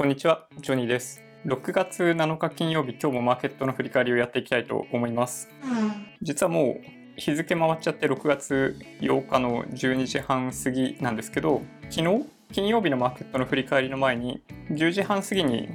こんにちは、ジョニーです。6月7日金曜日、今日もマーケットの振り返りをやっていきたいと思います。実はもう日付回っちゃって6月8日の12時半過ぎなんですけど、昨日、金曜日のマーケットの振り返りの前に、10時半過ぎに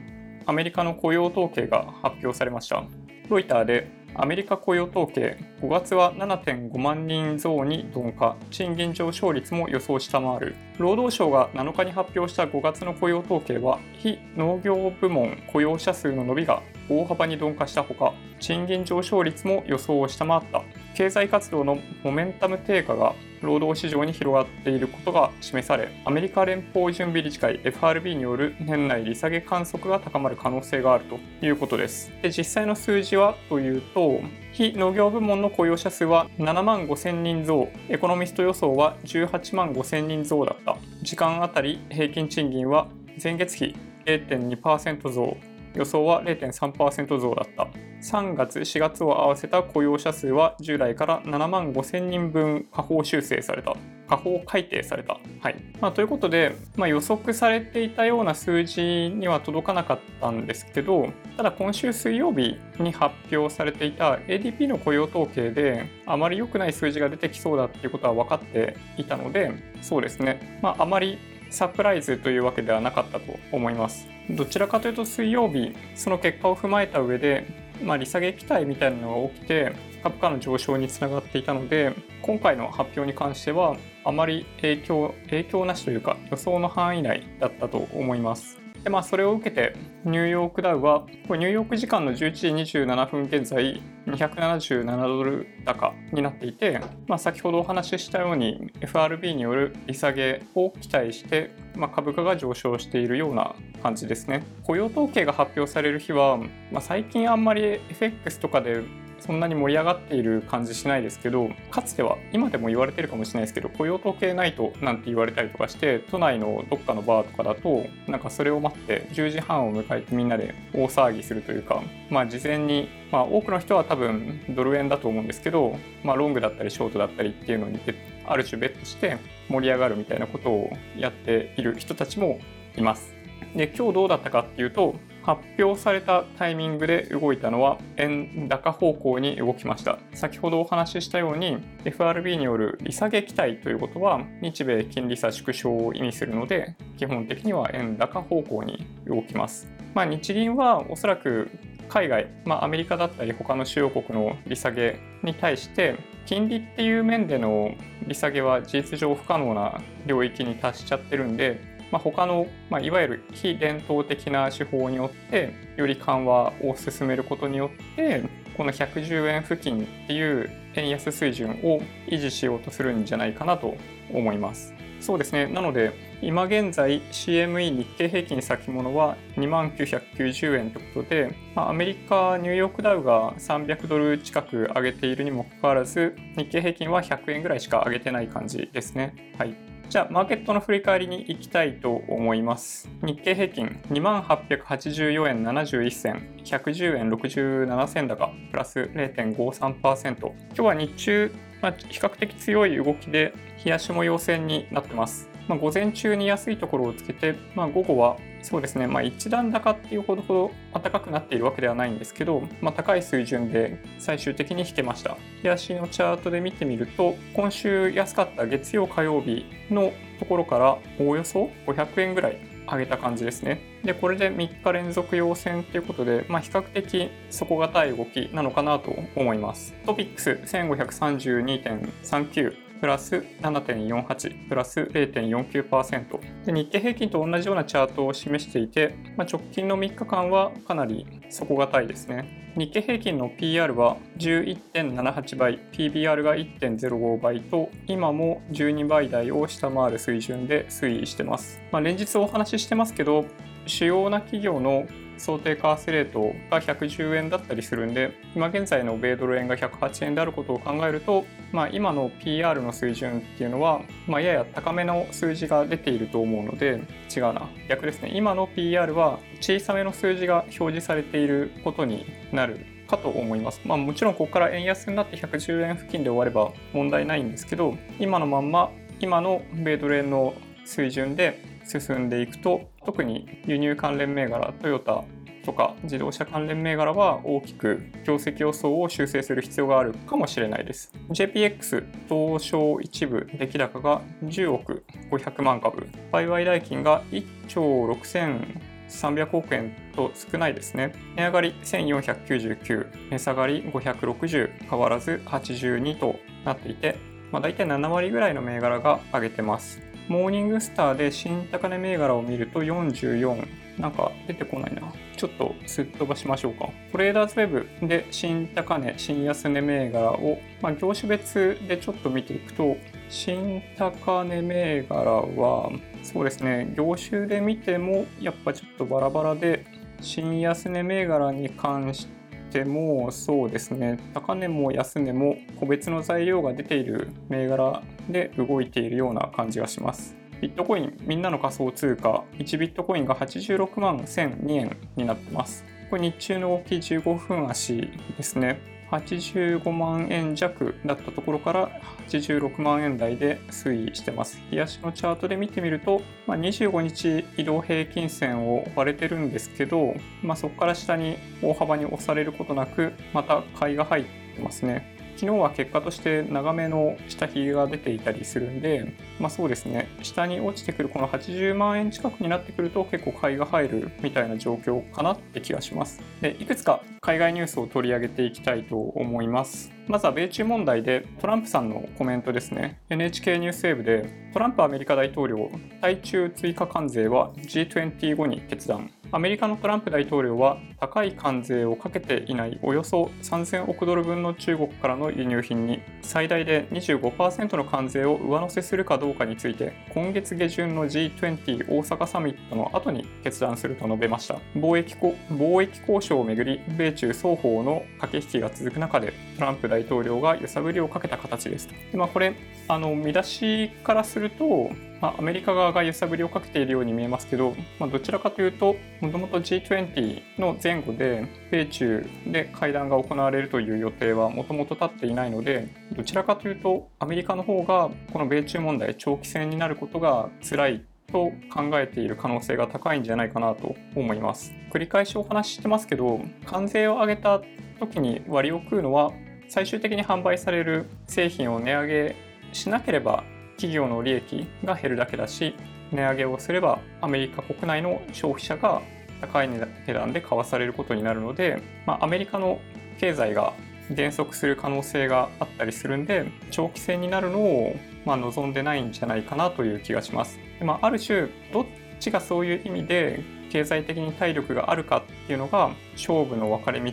アメリカの雇用統計が発表されました。ロイターでアメリカ雇用統計5月は7.5万人増に鈍化。賃金上昇率も予想下回る。労働省が7日に発表した5月の雇用統計は非農業部門雇用者数の伸びが大幅に鈍化したほか賃金上昇率も予想を下回った。経済活動のモメンタム低下が労働市場に広がっていることが示されアメリカ連邦準備理事会 FRB による年内利下げ観測が高まる可能性があるということです。で実際の数字はというと非農業部門の雇用者数は7万5000人増エコノミスト予想は18万5000人増だった。時間あたり平均賃金は前月比0.2%増。予想は0.3%増だった。3月、4月を合わせた雇用者数は従来から7万5000人分下方修正された。下方改定された。はいまあ、ということで、まあ、予測されていたような数字には届かなかったんですけど、ただ今週水曜日に発表されていた ADP の雇用統計であまり良くない数字が出てきそうだっていうことは分かっていたので、そうですね、まあ、あまりサプライズというわけではなかったと思います。どちらかというと水曜日、その結果を踏まえた上で、まあ、利下げ期待みたいなのが起きて、株価の上昇につながっていたので、今回の発表に関しては、あまり影響、影響なしというか、予想の範囲内だったと思います。でまあ、それを受けてニューヨークダウはニューヨーク時間の11時27分現在277ドル高になっていて、まあ、先ほどお話ししたように FRB による利下げを期待して、まあ、株価が上昇しているような感じですね。雇用統計が発表される日は、まあ、最近あんまり FX とかでそんなに盛り上がっている感じしないですけどかつては今でも言われてるかもしれないですけど雇用統計ないとなんて言われたりとかして都内のどっかのバーとかだとなんかそれを待って10時半を迎えてみんなで大騒ぎするというかまあ事前にまあ多くの人は多分ドル円だと思うんですけどまあロングだったりショートだったりっていうのにある種ベットして盛り上がるみたいなことをやっている人たちもいます。で今日どうだったかっていうと発表されたタイミングで動いたのは円高方向に動きました。先ほどお話ししたように FRB による利下げ期待ということは日米金利差縮小を意味するので基本的には円高方向に動きます。まあ、日銀はおそらく海外、まあ、アメリカだったり他の主要国の利下げに対して金利っていう面での利下げは事実上不可能な領域に達しちゃってるんでまあ、他の、まあ、いわゆる非伝統的な手法によってより緩和を進めることによってこの110円付近っていう円安水準を維持しようとするんじゃないかなと思います。そうですね。なので、今現在 CME 日経平均先物は2990円ということで、まあ、アメリカ、ニューヨークダウが300ドル近く上げているにもかかわらず、日経平均は100円ぐらいしか上げてない感じですね。はい。じゃあ、マーケットの振り返りに行きたいと思います。日経平均2884円71銭、110円67銭高、プラス0.53%。今日は日中、まあ、比較的強い動きで、冷やしも陽線になってます。まあ、午前中に安いところをつけて、まあ、午後はそうですね、まあ、一段高っていうほどほど暖かくなっているわけではないんですけど、まあ、高い水準で最終的に引けました。日足のチャートで見てみると、今週安かった月曜火曜日のところからおおよそ500円ぐらい上げた感じですね。で、これで3日連続陽線ということで、まあ、比較的底堅い動きなのかなと思います。トピックス1532.39プラス7.48プラス0.49%で日経平均と同じようなチャートを示していて、まあ、直近の3日間はかなり底堅いですね。日経平均の PR は11.78倍 PBR が1.05倍と今も12倍台を下回る水準で推移してます、まあ、連日お話ししてますけど主要な企業の想定為替レートが110円だったりするんで今現在の米ドル円が108円であることを考えると、まあ、今の PR の水準っていうのは、まあ、やや高めの数字が出ていると思うので違うな逆ですね今の PR は小さめの数字が表示されていることになるかと思います。まあもちろんここから円安になって110円付近で終われば問題ないんですけど今のまんま今の米ドル円の水準で進んでいくと特に輸入関連銘柄トヨタとか自動車関連銘柄は大きく業績予想を修正する必要があるかもしれないです。JPX 東証一部出来高が10億500万株、売買代金が1兆6300億円と少ないですね。値上がり1499、値下がり560、変わらず82となっていて、まあ、大体7割ぐらいの銘柄が上げてます。モーニングスターで新高値銘柄を見ると44、なんか出てこないな。ちょっとすっ飛ばしましょうか。トレーダーズウェブで新高値、新安値銘柄を、まあ、業種別でちょっと見ていくと、新高値銘柄は、そうですね、業種で見てもやっぱちょっとバラバラで、新安値銘柄に関してもそうですね、高値も安値も個別の材料が出ている銘柄で動いているような感じがします。ビットコインみんなの仮想通貨1ビットコインが86万1002円になってます。これ日中の動きい15分足ですね。85万円弱だったところから86万円台で推移してます。冷やしのチャートで見てみると、まあ、25日移動平均線を割れてるんですけど、まあ、そこから下に大幅に押されることなく、また買いが入ってますね。昨日は結果として長めの下髭が出ていたりするんで、まあそうですね、下に落ちてくるこの80万円近くになってくると結構買いが入るみたいな状況かなって気がします。で、いくつか海外ニュースを取り上げていきたいと思います。まずは米中問題でトランプさんのコメントですね。NHK ニュースウェブでトランプアメリカ大統領、対中追加関税は G20 後に決断。アメリカのトランプ大統領は高い関税をかけていないおよそ3000億ドル分の中国からの輸入品に最大で25%の関税を上乗せするかどうかについて今月下旬の G20 大阪サミットの後に決断すると述べました。貿易貿易交渉をめぐり米中双方の駆け引きが続く中でトランプ大統領が揺さぶりをかけた形です。で、まあ、これあの見出しからするとまあ、アメリカ側が揺さぶりをかけているように見えますけど、まあ、どちらかというともともと G20 の前後で米中で会談が行われるという予定はもともと立っていないのでどちらかというとアメリカの方がこの米中問題長期戦になることが辛いと考えている可能性が高いんじゃないかなと思います。繰り返しお話ししてますけど関税を上げた時に割を食うのは最終的に販売される製品を値上げしなければ企業の利益が減るだけだし値上げをすればアメリカ国内の消費者が高い値段で買わされることになるので、まあ、アメリカの経済が減速する可能性があったりするんで長期戦になるのをまあ望んでないんじゃないかなという気がします。でまあ、ある種どっちがそういう意味で経済的に体力があるかっていうのが勝負の分かれ道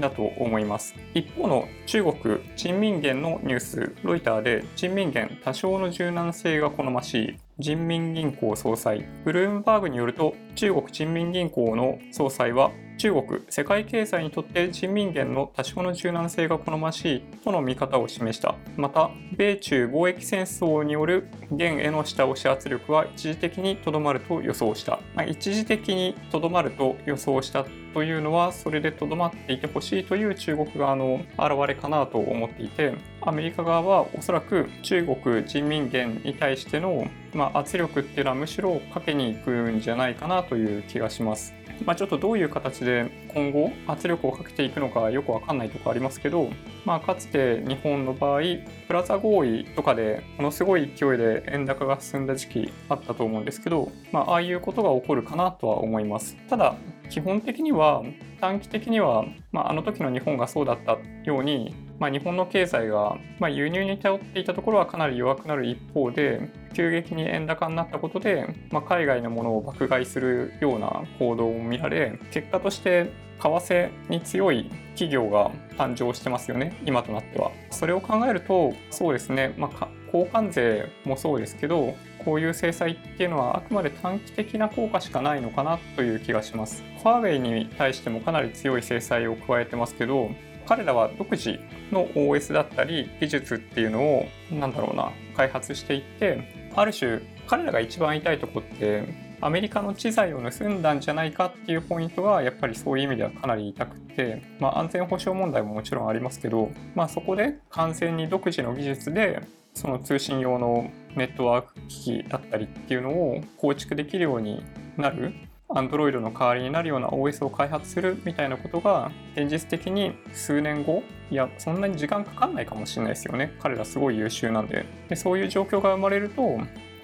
だと思います一方の中国人民元のニュースロイターで人民元多少の柔軟性が好ましい人民銀行総裁ブルームバーグによると中国人民銀行の総裁は中国、世界経済にとって人民元の多少の柔軟性が好ましいとの見方を示した。また、米中貿易戦争による元への下押し圧力は一時的にとどまると予想した。まあ、一時的にとどまると予想したというのは、それでとどまっていてほしいという中国側の表れかなと思っていて、アメリカ側はおそらく中国人民元に対しての、まあ、圧力っていうのはむしろかけに行くんじゃないかなという気がします。まあ、ちょっとどういう形で今後圧力をかけていくのかよくわかんないとこありますけど、まあ、かつて日本の場合プラザ合意とかでものすごい勢いで円高が進んだ時期あったと思うんですけど、まあ、ああいうことが起こるかなとは思います。ただ基本的には短期的には、まあ、あの時の日本がそうだったようにまあ、日本の経済が、まあ、輸入に頼っていたところはかなり弱くなる一方で急激に円高になったことで、まあ、海外のものを爆買いするような行動を見られ結果として為替に強い企業が誕生してますよね今となっては。それを考えるとそうですね、まあ、交換税もそうですけどこういう制裁っていうのはあくまで短期的な効果しかないのかなという気がします。ファーウェイに対してもかなり強い制裁を加えてますけど彼らは独自の OS だったり技術っていうのをなんだろうな開発していってある種彼らが一番痛いとこってアメリカの知財を盗んだんじゃないかっていうポイントがやっぱりそういう意味ではかなり痛くて、まあ、安全保障問題ももちろんありますけど、まあ、そこで完全に独自の技術でその通信用のネットワーク機器だったりっていうのを構築できるようになる Android の代わりになるような OS を開発するみたいなことが現実的に数年後いやそんなに時間かかんないかもしれないですよね。彼らすごい優秀なんで。でそういう状況が生まれると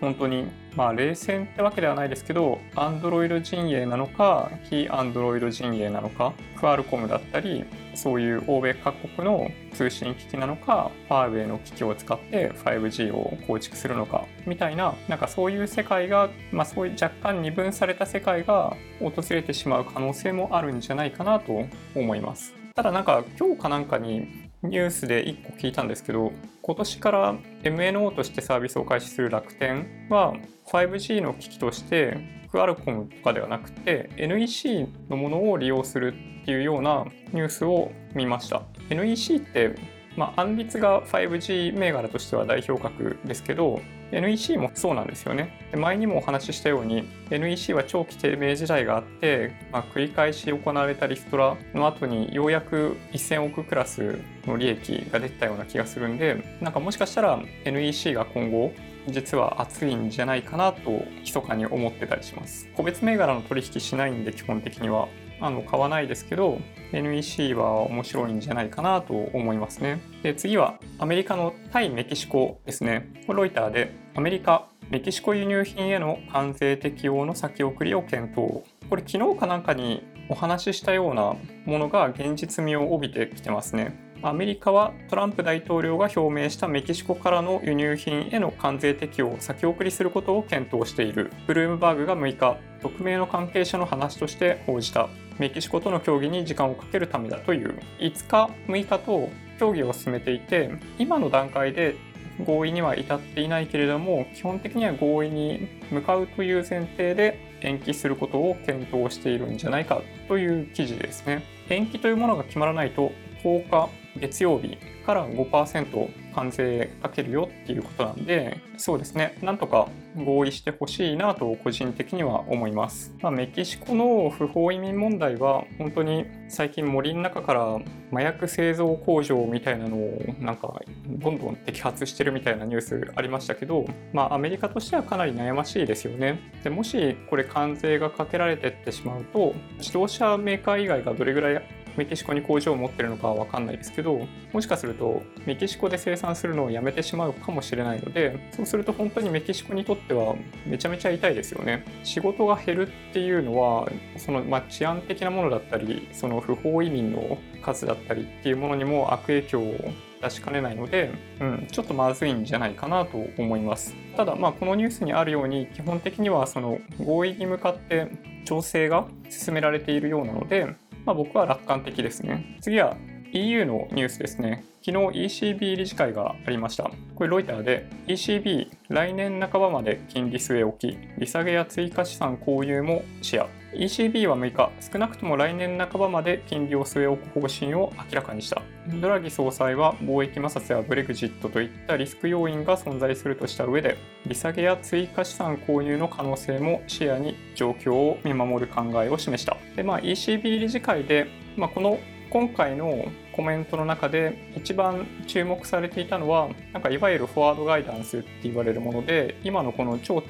本当にまあ冷戦ってわけではないですけど Android 陣営なのか非 Android 陣営なのかクアルコムだったりそういう欧米各国の通信機器なのかファーウェイの機器を使って 5G を構築するのかみたいななんかそういう世界が、まあ、そういう若干二分された世界が訪れてしまう可能性もあるんじゃないかなと思います。ただなんか今日かなんかにニュースで1個聞いたんですけど今年から MNO としてサービスを開始する楽天は 5G の機器としてクアルコムとかではなくて NEC のものを利用するっていうようなニュースを見ました。NEC ってまあ、アンリツが 5G 銘柄としては代表格ですけど NEC もそうなんですよね。で前にもお話ししたように NEC は長期低迷時代があって、まあ、繰り返し行われたリストラの後にようやく1000億クラスの利益が出たような気がするんでなんかもしかしたら NEC が今後実は熱いんじゃないかなと密かに思ってたりします。個別銘柄の取引しないんで基本的にはあの買わないですけど NEC は面白いんじゃないかなと思いますね。で次はアメリカの対メキシコですね。ロイターでアメリカメキシコ輸入品への関税適用の先送りを検討。これ昨日かなんかにお話ししたようなものが現実味を帯びてきてますね。アメリカはトランプ大統領が表明したメキシコからの輸入品への関税適用を先送りすることを検討しているブルームバーグが6日匿名の関係者の話として報じたメキシコとの協議に時間をかけるためだという5日6日と協議を進めていて今の段階で合意には至っていないけれども基本的には合意に向かうという前提で延期することを検討しているんじゃないかという記事ですね。延期というものが決まらないと10日月曜日から5%関税かけるよっていうことなんで、そうですね、なんとか合意してほしいなと個人的には思います。まあ、メキシコの不法移民問題は本当に最近森の中から麻薬製造工場みたいなのをなんかどんどん摘発してるみたいなニュースありましたけど、まあアメリカとしてはかなり悩ましいですよね。でもしこれ関税がかけられてってしまうと、自動車メーカー以外がどれぐらいメキシコに工場を持ってるのかは分かんないですけどもしかするとメキシコで生産するのをやめてしまうかもしれないのでそうすると本当にメキシコにとってはめちゃめちゃ痛いですよね。仕事が減るっていうのはその、まあ、治安的なものだったりその不法移民の数だったりっていうものにも悪影響を出しかねないので、うん、ちょっとまずいんじゃないかなと思います。ただまあこのニュースにあるように基本的にはその合意に向かって調整が進められているようなのでまあ、僕は楽観的ですね。次は EU のニュースですね。昨日 ECB 理事会がありました。これロイターで ECB 来年半ばまで金利据え置き、利下げや追加資産購入も視野。ECB は6日、少なくとも来年半ばまで金利を据え置く方針を明らかにした。ドラギ総裁は貿易摩擦やブレグジットといったリスク要因が存在するとした上で、利下げや追加資産購入の可能性も視野に状況を見守る考えを示した。で、まあ、ECB 理事会で、まあ、この今回のコメントの中で一番注目されていたのはなんかいわゆるフォワードガイダンスって言われるもので今のこの超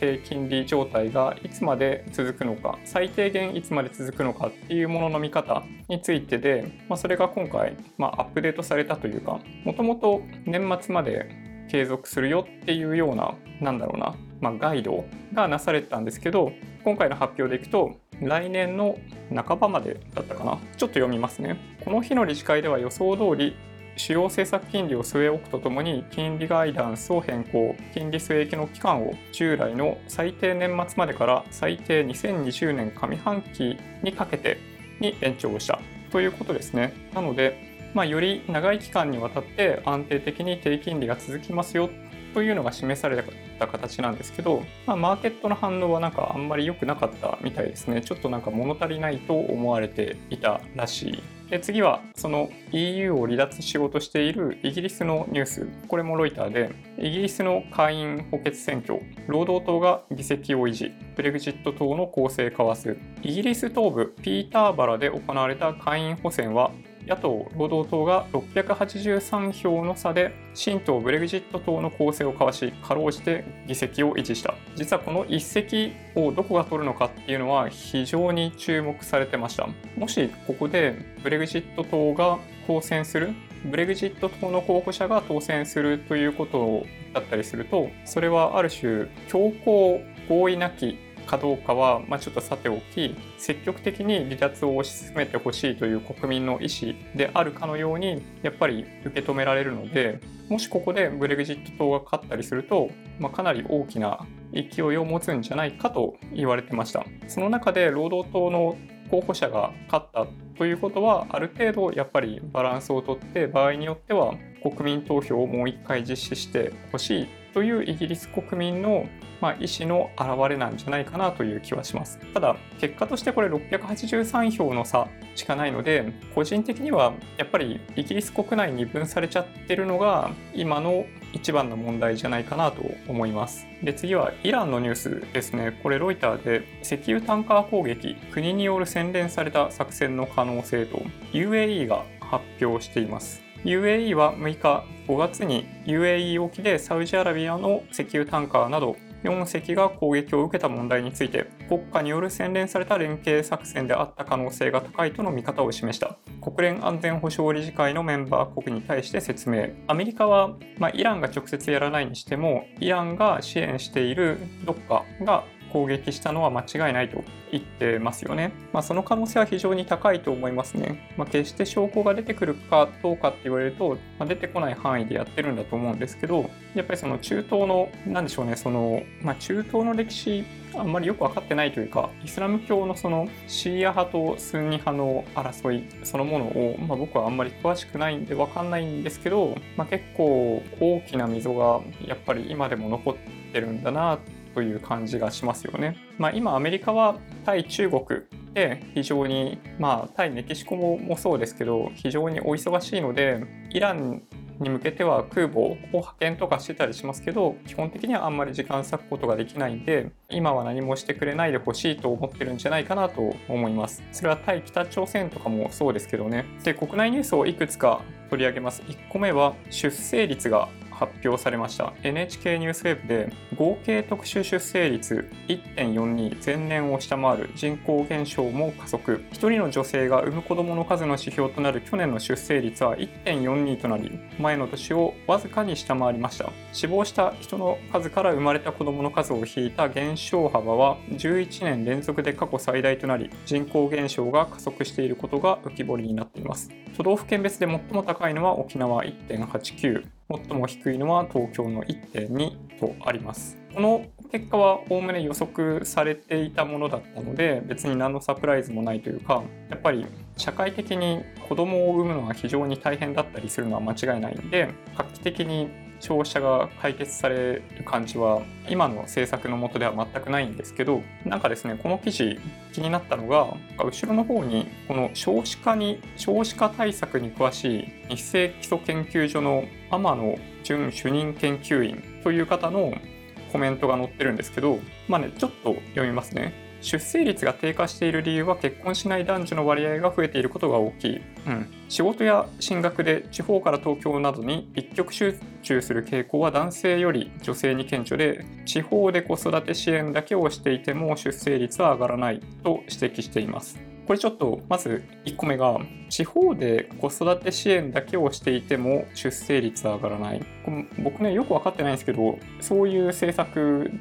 低金利状態がいつまで続くのか最低限いつまで続くのかっていうものの見方についてで、まあ、それが今回、まあ、アップデートされたというかもともと年末まで継続するよっていうようななんだろうな、まあ、ガイドがなされてたんですけど今回の発表でいくと来年の半ばまでだったかな。ちょっと読みますね。この日の理事会では予想通り、主要政策金利を据え置くとともに金利ガイダンスを変更。金利据え置きの期間を従来の最低年末までから最低2020年上半期にかけてに延長したということですね。なので、まあ、より長い期間にわたって安定的に低金利が続きますよ。というのが示された形なんですけど、まあ、マーケットの反応はなんかあんまり良くなかったみたいですね。ちょっとなんか物足りないと思われていたらしい。で次はその EU を離脱しようとしているイギリスのニュースこれもロイターでイギリスの下院補欠選挙労働党が議席を維持ブレグジット党の攻勢かわすイギリス東部ピーターバラで行われた下院補選は野党・労働党が683票の差で新党ブレグジット党の構成を交わし、かろうじて議席を維持した。実はこの一席をどこが取るのかっていうのは非常に注目されてました。もしここでブレグジット党が当選するブレグジット党の候補者が当選するということだったりするとそれはある種強行合意なきかどうかは、まあ、ちょっとさておき積極的に離脱を推し進めてほしいという国民の意思であるかのようにやっぱり受け止められるのでもしここでブレグジット党が勝ったりすると、まあ、かなり大きな勢いを持つんじゃないかと言われてました。その中で労働党の候補者が勝ったということはある程度やっぱりバランスをとって場合によっては国民投票をもう一回実施してほしいというイギリス国民のまあ、意思の表れなんじゃないかなという気はします。ただ、結果としてこれ683票の差しかないので、個人的にはやっぱりイギリス国内に分されちゃってるのが今の一番の問題じゃないかなと思います。で、次はイランのニュースですね。これロイターで石油タンカー攻撃、国による洗練された作戦の可能性と UAE が発表しています。UAE は6日5月に UAE 沖でサウジアラビアの石油タンカーなど4隻が攻撃を受けた問題について国家による洗練された連携作戦であった可能性が高いとの見方を示した。国連安全保障理事会のメンバー国に対して説明。アメリカは、まあ、イランが直接やらないにしてもイランが支援しているどっかが攻撃したのは間違いないと言ってますよね。まあ、その可能性は非常に高いと思いますね。まあ、決して証拠が出てくるかどうかって言われると、まあ、出てこない範囲でやってるんだと思うんですけど、やっぱりその中東の、なんでしょうね、その、まあ、中東の歴史あんまりよく分かってないというかイスラム教のそのシーア派とスンニ派の争いそのものを、まあ、僕はあんまり詳しくないんで分かんないんですけど、まあ、結構大きな溝がやっぱり今でも残ってるんだなってという感じがしますよね。まあ、今アメリカは対中国で非常にまあ対メキシコもそうですけど非常にお忙しいのでイランに向けては空母を派遣とかしてたりしますけど基本的にはあんまり時間割くことができないんで今は何もしてくれないでほしいと思ってるんじゃないかなと思います。それは対北朝鮮とかもそうですけどね。で国内ニュースをいくつか取り上げます。1個目は出生率が発表されました。NHK ニュースウェブで合計特殊出生率1.42前年を下回る人口減少も加速。1人の女性が産む子どもの数の指標となる去年の出生率は1.42となり前の年をわずかに下回りました。死亡した人の数から生まれた子どもの数を引いた減少幅は11年連続で過去最大となり人口減少が加速していることが浮き彫りになっています。都道府県別で最も高いのは沖縄1.89最も低いのは東京の1.2とあります。この結果はおおむね予測されていたものだったので別に何のサプライズもないというかやっぱり社会的に子供を産むのは非常に大変だったりするのは間違いないんで画期的に消費者が解決される感じは今の政策の下では全くないんですけどなんかですねこの記事気になったのが後ろの方にこの少子化に少子化対策に詳しい日清基礎研究所の天野準主任研究員という方のコメントが載ってるんですけどまあねちょっと読みますね。出生率が低下している理由は結婚しない男女の割合が増えていることが大きい、うん、仕事や進学で地方から東京などに一極集中する傾向は男性より女性に顕著で地方で子育て支援だけをしていても出生率は上がらないと指摘しています。これちょっとまず1個目が地方で子育て支援だけをしていても出生率は上がらない。僕ねよく分かってないんですけどそういう政策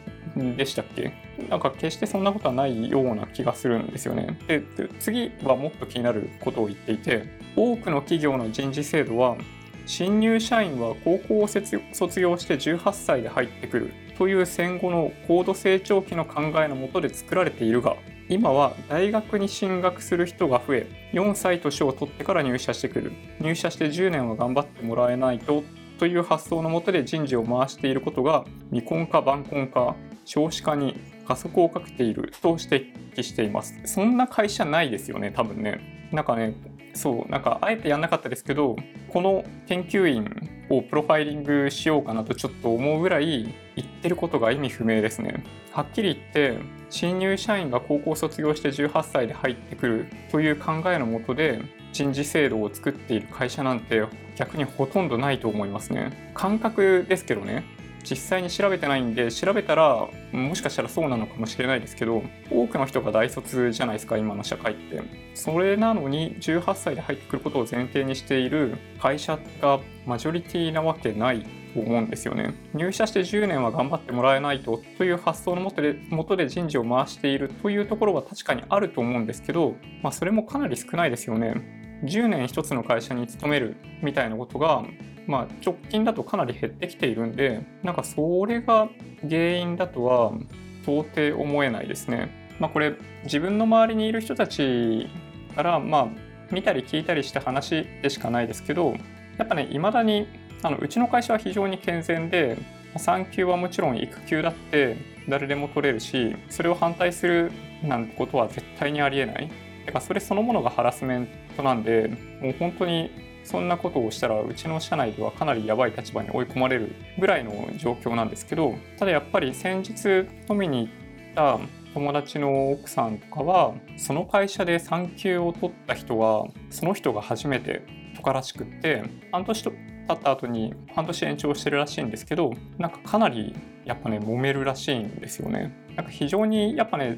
でしたっけ？なんか決してそんなことはないような気がするんですよね。で次はもっと気になることを言っていて多くの企業の人事制度は新入社員は高校を卒業して18歳で入ってくるという戦後の高度成長期の考えのもとで作られているが今は大学に進学する人が増え4歳年を取ってから入社してくる。入社して10年は頑張ってもらえないとという発想のもとで人事を回していることが未婚化晩婚化少子化に加速をかけていると指摘しています。そんな会社ないですよね、多分ね。なんかね、そう、なんかあえてやんなかったですけど、この研究員をプロファイリングしようかなとちょっと思うぐらい一ってることが意味不明ですね。はっきり言って新入社員が高校卒業して18歳で入ってくるという考えのもとで人事制度を作っている会社なんて逆にほとんどないと思いますね。感覚ですけどね実際に調べてないんで調べたらもしかしたらそうなのかもしれないですけど多くの人が大卒じゃないですか今の社会って。それなのに18歳で入ってくることを前提にしている会社がマジョリティなわけないと思うんですよね。入社して10年は頑張ってもらえないとという発想のもとで元で人事を回しているというところは確かにあると思うんですけど、まあ、それもかなり少ないですよね。10年一つの会社に勤めるみたいなことがまあ、直近だとかなり減ってきているんでなんかそれが原因だとは到底思えないですね。まあ、これ自分の周りにいる人たちからまあ見たり聞いたりした話でしかないですけどやっぱね未だにあのうちの会社は非常に健全で産休はもちろん育休だって誰でも取れるしそれを反対するなんてことは絶対にありえない。だからそれそのものがハラスメントなんでもう本当にそんなことをしたらうちの社内ではかなりやばい立場に追い込まれるぐらいの状況なんですけどただやっぱり先日飲みに行った友達の奥さんとかはその会社で産休を取った人はその人が初めてとからしくって半年経った後に半年延長してるらしいんですけどなんかかなりやっぱね揉めるらしいんですよね。なんか非常にやっぱね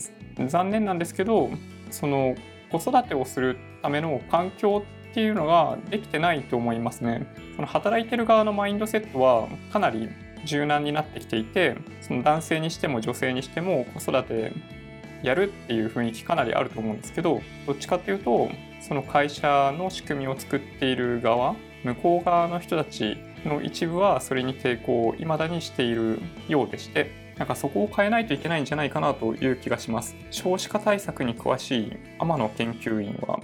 残念なんですけどその子育てをするための環境っていうのができてないと思いますね。その働いてる側のマインドセットはかなり柔軟になってきていてその男性にしても女性にしても子育てやるっていう雰囲気かなりあると思うんですけどどっちかっていうとその会社の仕組みを作っている側向こう側の人たちの一部はそれに抵抗を未だにしているようでしてなんかそこを変えないといけないんじゃないかなという気がします。少子化対策に詳しい天野研究員は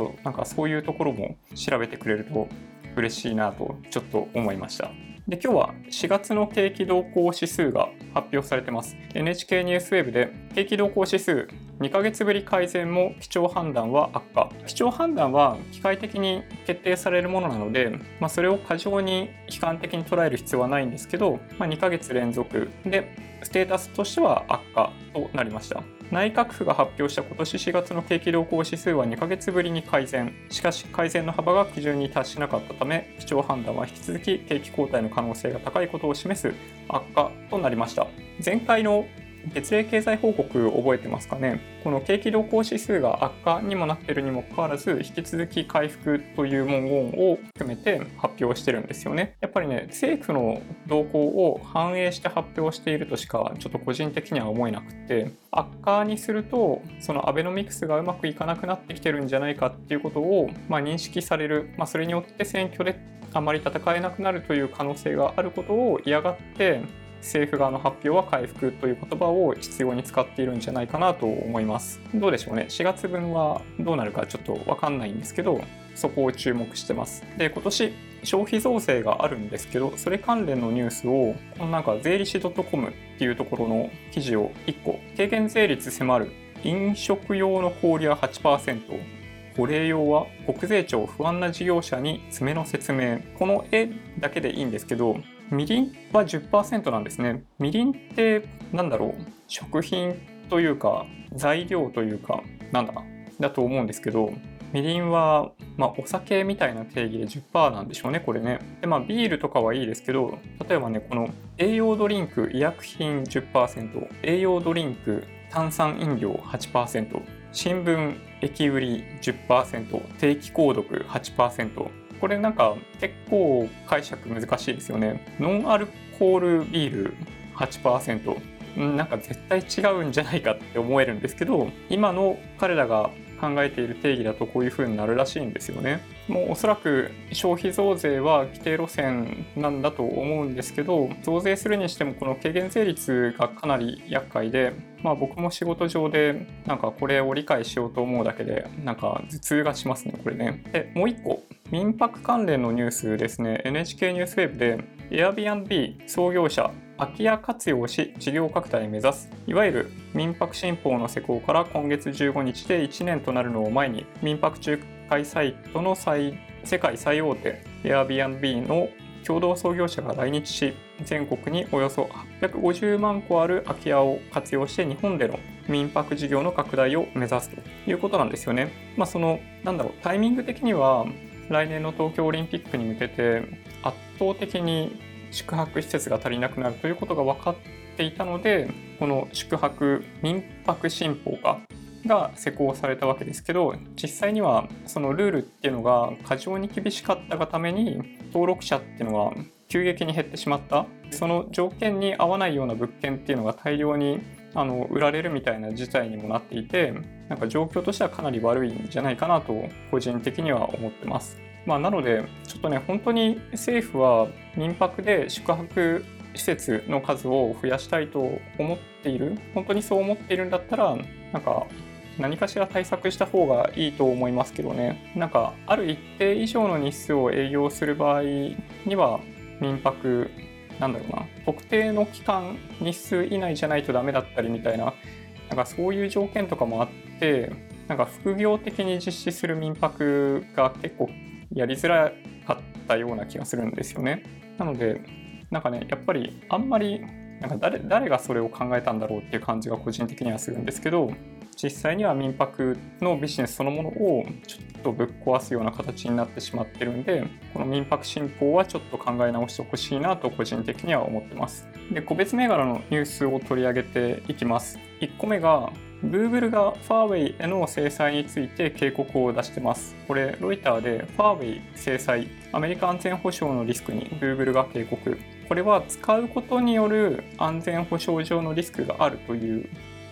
となんかそういうところも調べてくれると嬉しいなとちょっと思いました。で今日は4月の景気動向指数が発表されてます。NHK ニュースウェブで景気動向指数2ヶ月ぶり改善も基調判断は悪化。基調判断は機械的に決定されるものなので、まあ、それを過剰に悲観的に捉える必要はないんですけど、まあ、2ヶ月連続でステータスとしては悪化となりました。内閣府が発表した今年4月の景気動向指数は2ヶ月ぶりに改善。しかし改善の幅が基準に達しなかったため基調判断は引き続き景気後退の可能性が高いことを示す悪化となりました。前回の月例経済報告覚えてますかね？この景気動向指数が悪化にもなってるにもかかわらず引き続き回復という文言を含めて発表してるんですよね。やっぱりね政府の動向を反映して発表しているとしかちょっと個人的には思えなくて悪化にするとそのアベノミクスがうまくいかなくなってきてるんじゃないかっていうことを、まあ、認識される、まあ、それによって選挙であまり戦えなくなるという可能性があることを嫌がって政府側の発表は回復という言葉を必要に使っているんじゃないかなと思います。どうでしょうね。4月分はどうなるかちょっとわかんないんですけど、そこを注目してます。で、今年消費増税があるんですけど、それ関連のニュースを、このなんか税理士 .com っていうところの記事を1個、軽減税率迫る飲食用の氷は8%、保冷用は国税庁不安な事業者に詰めの説明。この絵だけでいいんですけど、みりんは10%なんですね。みりんってなんだろう食品というか材料というかなんだだと思うんですけどみりんは、まあ、お酒みたいな定義で10%なんでしょうねこれね。でまあビールとかはいいですけど例えばねこの栄養ドリンク医薬品10%栄養ドリンク炭酸飲料8%新聞駅売り10%定期購読8%これなんか結構解釈難しいですよね。ノンアルコールビール8%。なんか絶対違うんじゃないかって思えるんですけど今の彼らが考えている定義だとこういう風になるらしいんですよね。もうおそらく消費増税は規定路線なんだと思うんですけど増税するにしてもこの軽減税率がかなり厄介でまあ僕も仕事上でなんかこれを理解しようと思うだけでなんか頭痛がしますねこれね。でもう一個民泊関連のニュースですね NHK ニュースウェブで Airbnb 創業者空き家活用し事業拡大を目指すいわゆる民泊新法の施行から今月15日で1年となるのを前に民泊仲介サイトの最世界最大手 Airbnb の共同創業者が来日し全国におよそ850万個ある空き家を活用して日本での民泊事業の拡大を目指すということなんですよね。まあ、そのなんだろうタイミング的には来年の東京オリンピックに向けて圧倒的に宿泊施設が足りなくなるということが分かっていたのでこの宿泊民泊新法がが施行されたわけですけど実際にはそのルールっていうのが過剰に厳しかったがために登録者っていうのが急激に減ってしまったその条件に合わないような物件っていうのが大量にあの売られるみたいな事態にもなっていてなんか状況としてはかなり悪いんじゃないかなと個人的には思ってます。まあ、なのでちょっとね本当に政府は民泊で宿泊施設の数を増やしたいと思っている。本当にそう思っているんだったらなんか何かしら対策した方がいいと思いますけどね。なんかある一定以上の日数を営業する場合には民泊なんだろうな。特定の期間日数以内じゃないとダメだったりみたいな。なんかそういう条件とかもあってなんか副業的に実施する民泊が結構やりづらかったような気がするんですよね。なのでなんかねやっぱりあんまりなんか誰誰がそれを考えたんだろうっていう感じが個人的にはするんですけど実際には民泊のビジネスそのものをちょっとぶっ壊すような形になってしまってるんでこの民泊新法はちょっと考え直してほしいなと個人的には思ってますで個別銘柄のニュースを取り上げていきます1個目が Google がファーウェイへの制裁について警告を出してます。これ、ロイターでファーウェイ制裁、アメリカ安全保障のリスクに Google が警告。これは使うことによる安全保障上のリスクがあるという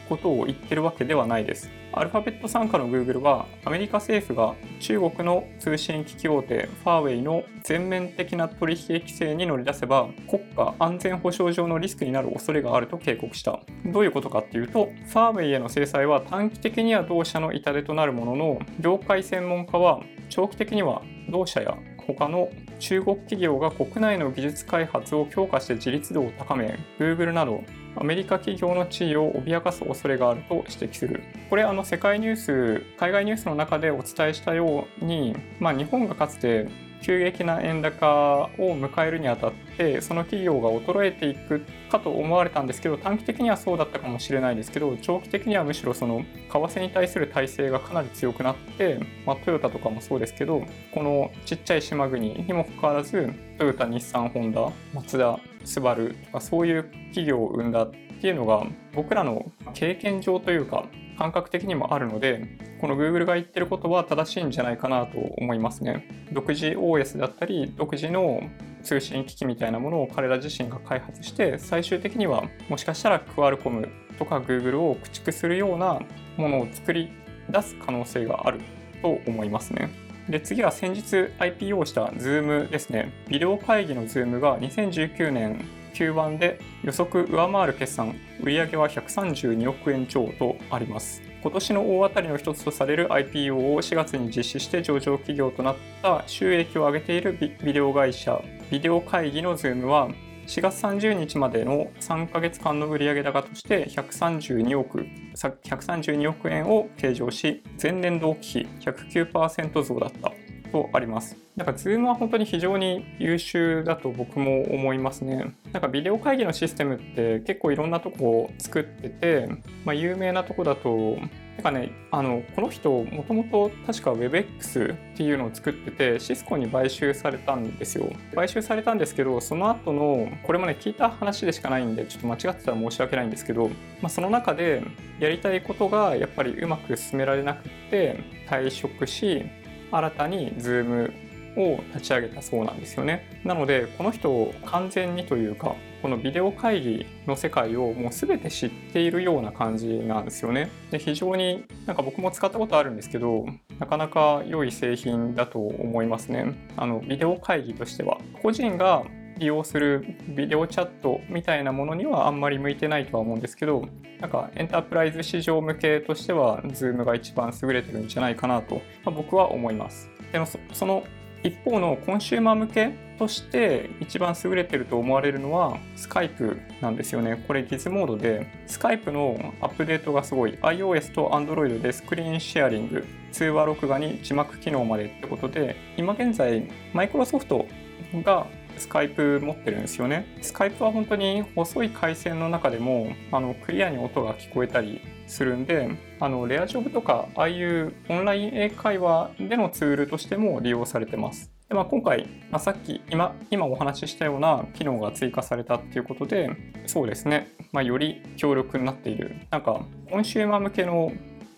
ことを言ってるわけではないです。アルファベット傘下の Google はアメリカ政府が中国の通信機器大手ファーウェイの全面的な取引規制に乗り出せば国家安全保障上のリスクになる恐れがあると警告した。どういうことかっていうとファーウェイへの制裁は短期的には同社の痛手となるものの業界専門家は長期的には同社や他の中国企業が国内の技術開発を強化して自立度を高め Google などアメリカ企業の地位を脅かす恐れがあると指摘する。これあの世界ニュース、海外ニュースの中でお伝えしたように、まあ、日本がかつて急激な円高を迎えるにあたってその企業が衰えていくかと思われたんですけど短期的にはそうだったかもしれないですけど長期的にはむしろその為替に対する体制がかなり強くなって、まあ、トヨタとかもそうですけどこのちっちゃい島国にもかかわらずトヨタ日産ホンダマツダスバルとかそういう企業を生んだっていうのが僕らの経験上というか感覚的にもあるのでこの Google が言ってることは正しいんじゃないかなと思いますね。独自 OS だったり独自の通信機器みたいなものを彼ら自身が開発して最終的にはもしかしたらクアルコムとか Google を駆逐するようなものを作り出す可能性があると思いますね。で次は先日 IPO した Zoom ですね。ビデオ会議の Zoom が2019年 Q1 で予測上回る決算、売上は132億円超とあります。今年の大当たりの一つとされる IPO を4月に実施して上場企業となった収益を上げているビデオ会社、ビデオ会議の Zoom は4月30日までの3ヶ月間の売上高として132億132億円を計上し前年同期比109%増だったとあります。なんか Zoom は本当に非常に優秀だと僕も思いますね。なんかビデオ会議のシステムって結構いろんなとこを作ってて、まあ、有名なとこだと、なんかね、あの、この人、もともと確か WebX っていうのを作ってて、シスコに買収されたんですよ。買収されたんですけど、その後の、これもね、聞いた話でしかないんで、ちょっと間違ってたら申し訳ないんですけど、まあ、その中でやりたいことがやっぱりうまく進められなくって、退職し、新たに Zoom を立ち上げたそうなんですよね。なのでこの人を完全にというかこのビデオ会議の世界をもう全て知っているような感じなんですよね。で非常になんか僕も使ったことあるんですけどなかなか良い製品だと思いますね。あのビデオ会議としては個人が利用するビデオチャットみたいなものにはあんまり向いてないとは思うんですけどなんかエンタープライズ市場向けとしては Zoom が一番優れてるんじゃないかなと、まあ、僕は思いますでもその一方のコンシューマー向けとして一番優れてると思われるのは Skype なんですよね。これ Giz モードで Skype のアップデートがすごい iOS と Android でスクリーンシェアリング通話録画に字幕機能までってことで今現在マイクロソフトがスカイプ持ってるんですよね。スカイプは本当に細い回線の中でもあのクリアに音が聞こえたりするんであのレアジョブとかああいうオンライン英会話でのツールとしても利用されてます。でまあ、今回、まあ、さっき今今お話ししたような機能が追加されたっていうことでそうですね、まあ、より強力になっているなんかコンシューマー向けの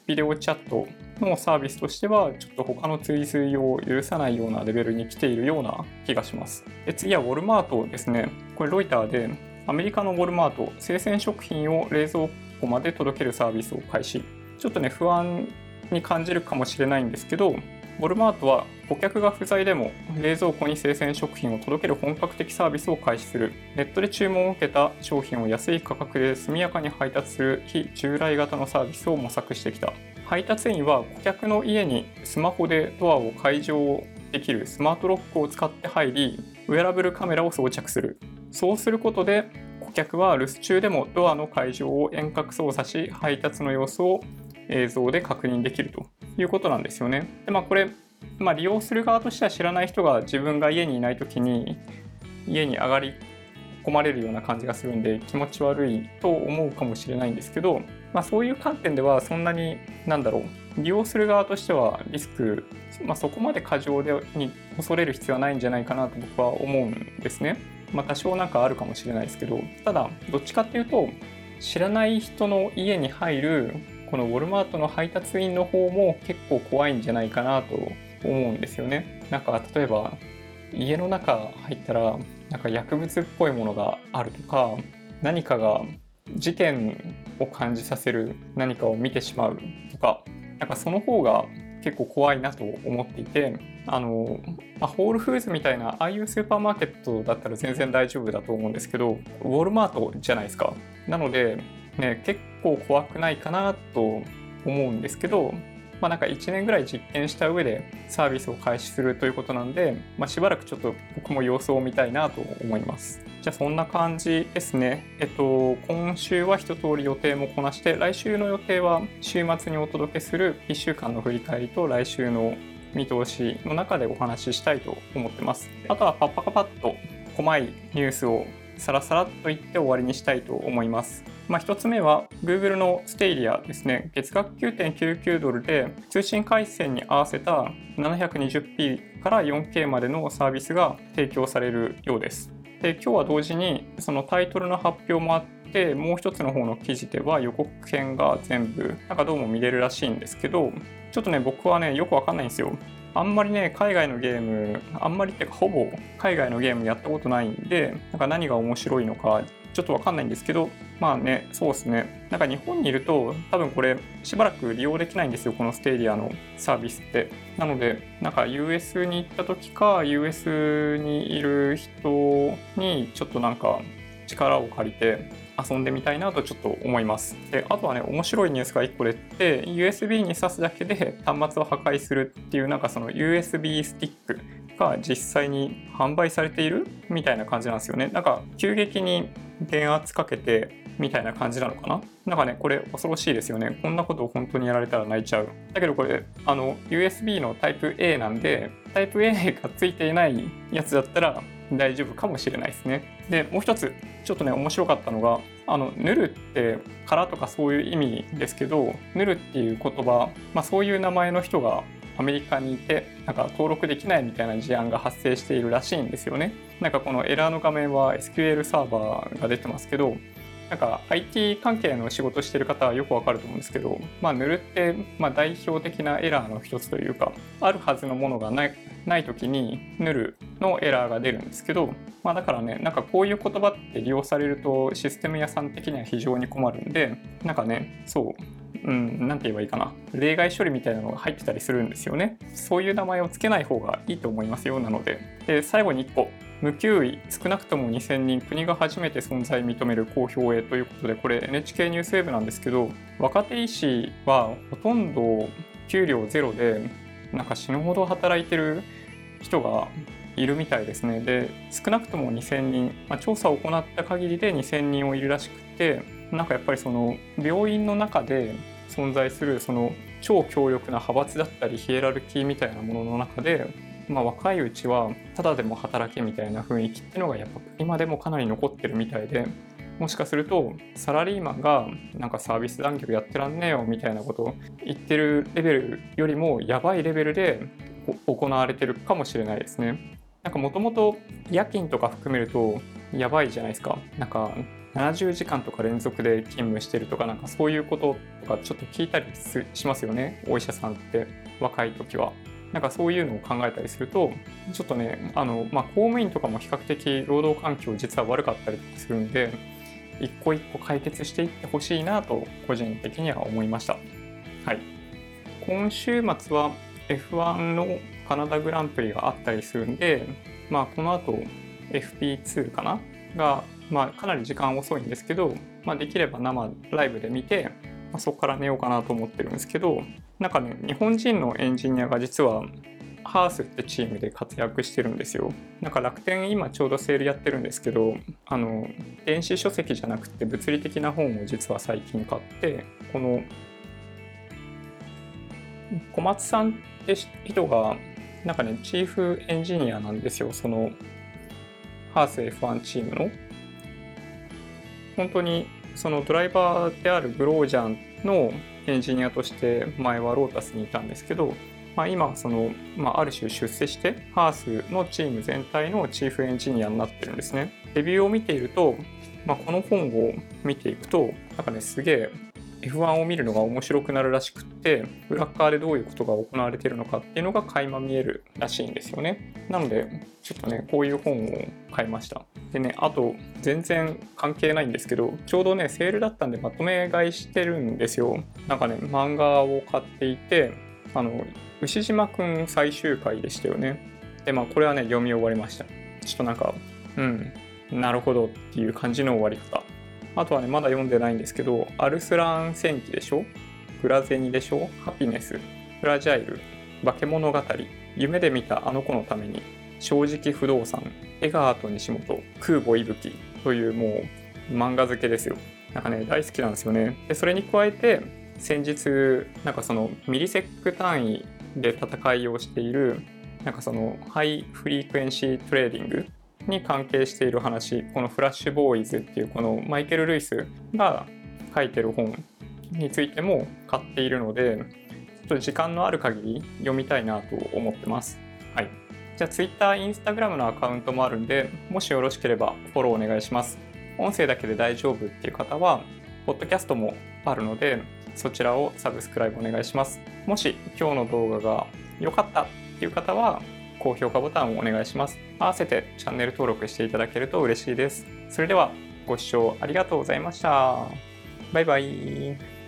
ビデオチャットのサービスとしてはちょっと他の追随を許さないようなレベルに来ているような気がします。で次はウォルマートですね。これロイターでアメリカのウォルマート生鮮食品を冷蔵庫まで届けるサービスを開始。ちょっとね不安に感じるかもしれないんですけどウォルマートは顧客が不在でも冷蔵庫に生鮮食品を届ける本格的サービスを開始する。ネットで注文を受けた商品を安い価格で速やかに配達する非従来型のサービスを模索してきた。配達員は顧客の家にスマホでドアを解錠できるスマートロックを使って入りウェアラブルカメラを装着するそうすることで顧客は留守中でもドアの解錠を遠隔操作し配達の様子を映像で確認できるということなんですよね。でまあ、これ、まあ、利用する側としては知らない人が自分が家にいない時に家に上がり込まれるような感じがするんで気持ち悪いと思うかもしれないんですけど、まあ、そういう観点ではそんなになんだろう利用する側としてはリスク、まあ、そこまで過剰でに恐れる必要はないんじゃないかなと僕は思うんですね。まあ、多少なんかあるかもしれないですけどただどっちかっていうと知らない人の家に入るこのウォルマートの配達員の方も結構怖いんじゃないかなと思うんですよね。なんか例えば家の中入ったらなんか薬物っぽいものがあるとか何かが事件を感じさせる何かを見てしまうとかなんかその方が結構怖いなと思っていてあの、まあ、ホールフーズみたいなああいうスーパーマーケットだったら全然大丈夫だと思うんですけどウォルマートじゃないですか。なのでね結構怖くないかなと思うんですけどまあ、なんか1年ぐらい実験した上でサービスを開始するということなんで、まあ、しばらくちょっと僕も様子を見たいなと思います。じゃあそんな感じですね。えっと、今週は一通り予定もこなして、来週の予定は週末にお届けする1週間の振り返りと来週の見通しの中でお話ししたいと思ってます。あとはパッパカパッと細いニュースをサラサラと言って終わりにしたいと思います。まあ、1つ目は Google のステイリアですね。月額9.99ドルで通信回線に合わせた 720p から 4K までのサービスが提供されるようです。で今日は同時にそのタイトルの発表もあってもう一つの方の記事では予告編が全部なんかどうも見れるらしいんですけどちょっとね僕はねよくわかんないんですよあんまりね海外のゲームあんまりってかほぼ海外のゲームやったことないんでなんか何が面白いのかちょっとわかんないんですけど、まあね、そうですね。なんか日本にいると、多分これ、しばらく利用できないんですよ、このステディアのサービスって。なので、なんか US に行った時か、US にいる人に、ちょっとなんか力を借りて、遊んでみたいなとちょっと思います。で、あとはね、面白いニュースが1個出て、USB に挿すだけで端末を破壊するっていう、なんかその USB スティックが実際に販売されているみたいな感じなんですよね。なんか急激に電圧かけてみたいな感じなのかな？なんかね、これ恐ろしいですよね。こんなことを本当にやられたら泣いちゃう。だけどこれ、あの、USB のタイプ A なんで、タイプ A がついていないやつだったら大丈夫かもしれないですね。で、もう一つ、ちょっとね、面白かったのが、あの、ヌルって殻とかそういう意味ですけど、ヌルっていう言葉、まあそういう名前の人がアメリカにいてなんか登録できないみたいな事案が発生しているらしいんですよね。なんかこのエラーの画面は SQL サーバーが出てますけどなんか IT 関係の仕事してる方はよくわかると思うんですけど、まあ、ヌルって、ま、代表的なエラーの一つというかあるはずのものがないない時にヌルのエラーが出るんですけど、まあ、だからねなんかこういう言葉って利用されるとシステム屋さん的には非常に困るんでなんかねそううん、なんて言えばいいかな。例外処理みたいなのが入ってたりするんですよね。そういう名前を付けない方がいいと思いますよ。なので。で、最後に1個。無給位少なくとも2000人国が初めて存在認める公表へということでこれ NHK ニュースウェブなんですけど若手医師はほとんど給料ゼロでなんか死ぬほど働いてる人がいるみたいですねで少なくとも2000人、まあ、調査を行った限りで2000人をいるらしくてなんかやっぱりその病院の中で存在するその超強力な派閥だったりヒエラルキーみたいなものの中でまあ、若いうちはただでも働けみたいな雰囲気っていうのがやっぱ今でもかなり残ってるみたいでもしかするとサラリーマンがなんかサービス残業やってらんねえよみたいなことを言ってるレベルよりもやばいレベルで行われてるかもしれないですね。なんかもともと夜勤とか含めるとやばいじゃないですか。なんか70時間とか連続で勤務してるとかなんかそういうこととかちょっと聞いたりしますよねお医者さんって若い時は。なんかそういうのを考えたりするとちょっとねあの、まあ、公務員とかも比較的労働環境実は悪かったりするんで一個一個解決していってほしいなと個人的には思いました。はい、今週末は F1 のカナダグランプリがあったりするんで、まあ、この後 FP2 かな？が、まあ、かなり時間遅いんですけど、まあ、できれば生ライブで見て、まあ、そこから寝ようかなと思ってるんですけどなんかね日本人のエンジニアが実はハースってチームで活躍してるんですよ。なんか楽天今ちょうどセールやってるんですけど、あの、電子書籍じゃなくて物理的な本を実は最近買って、この小松さんって人が、なんかね、チーフエンジニアなんですよ、その、ハース F1 チームの。本当に、そのドライバーであるグロージャンのエンジニアとして前はロータスにいたんですけど、まあ、今その、まあ、ある種出世してハースのチーム全体のチーフエンジニアになってるんですね。レビューを見ていると、まあ、この本を見ていくとなんかねすげえ F1 を見るのが面白くなるらしくって裏側でどういうことが行われてるのかっていうのが垣間見えるらしいんですよね。なのでちょっとねこういう本を買いました。でねあと全然関係ないんですけどちょうどねセールだったんでまとめ買いしてるんですよ。なんかね漫画を買っていてあの牛島くん最終回でしたよね。で、まあ、これはね、読み終わりました。ちょっとなんか、うん、なるほどっていう感じの終わり方。あとはね、まだ読んでないんですけど、アルスラン戦記でしょ？グラゼニでしょ？ハピネス、フラジャイル、化け物語、夢で見たあの子のために、正直不動産、江川と西本、空母息吹。というもう漫画付けですよ。なんかね、大好きなんですよね。で、それに加えて、先日、なんかそのミリセック単位で戦いをしているなんかその high frequency trading に関係している話このフラッシュボーイズっていうこのマイケル・ルイスが書いてる本についても買っているのでちょっと時間のある限り読みたいなと思ってます。はい。じゃあ Twitter、Instagram のアカウントもあるんでもしよろしければフォローお願いします。音声だけで大丈夫っていう方はポッドキャストもあるのでそちらをサブスクライブお願いします。もし今日の動画が良かったっていう方は高評価ボタンをお願いします。合わせてチャンネル登録していただけると嬉しいです。それではご視聴ありがとうございました。バイバイ。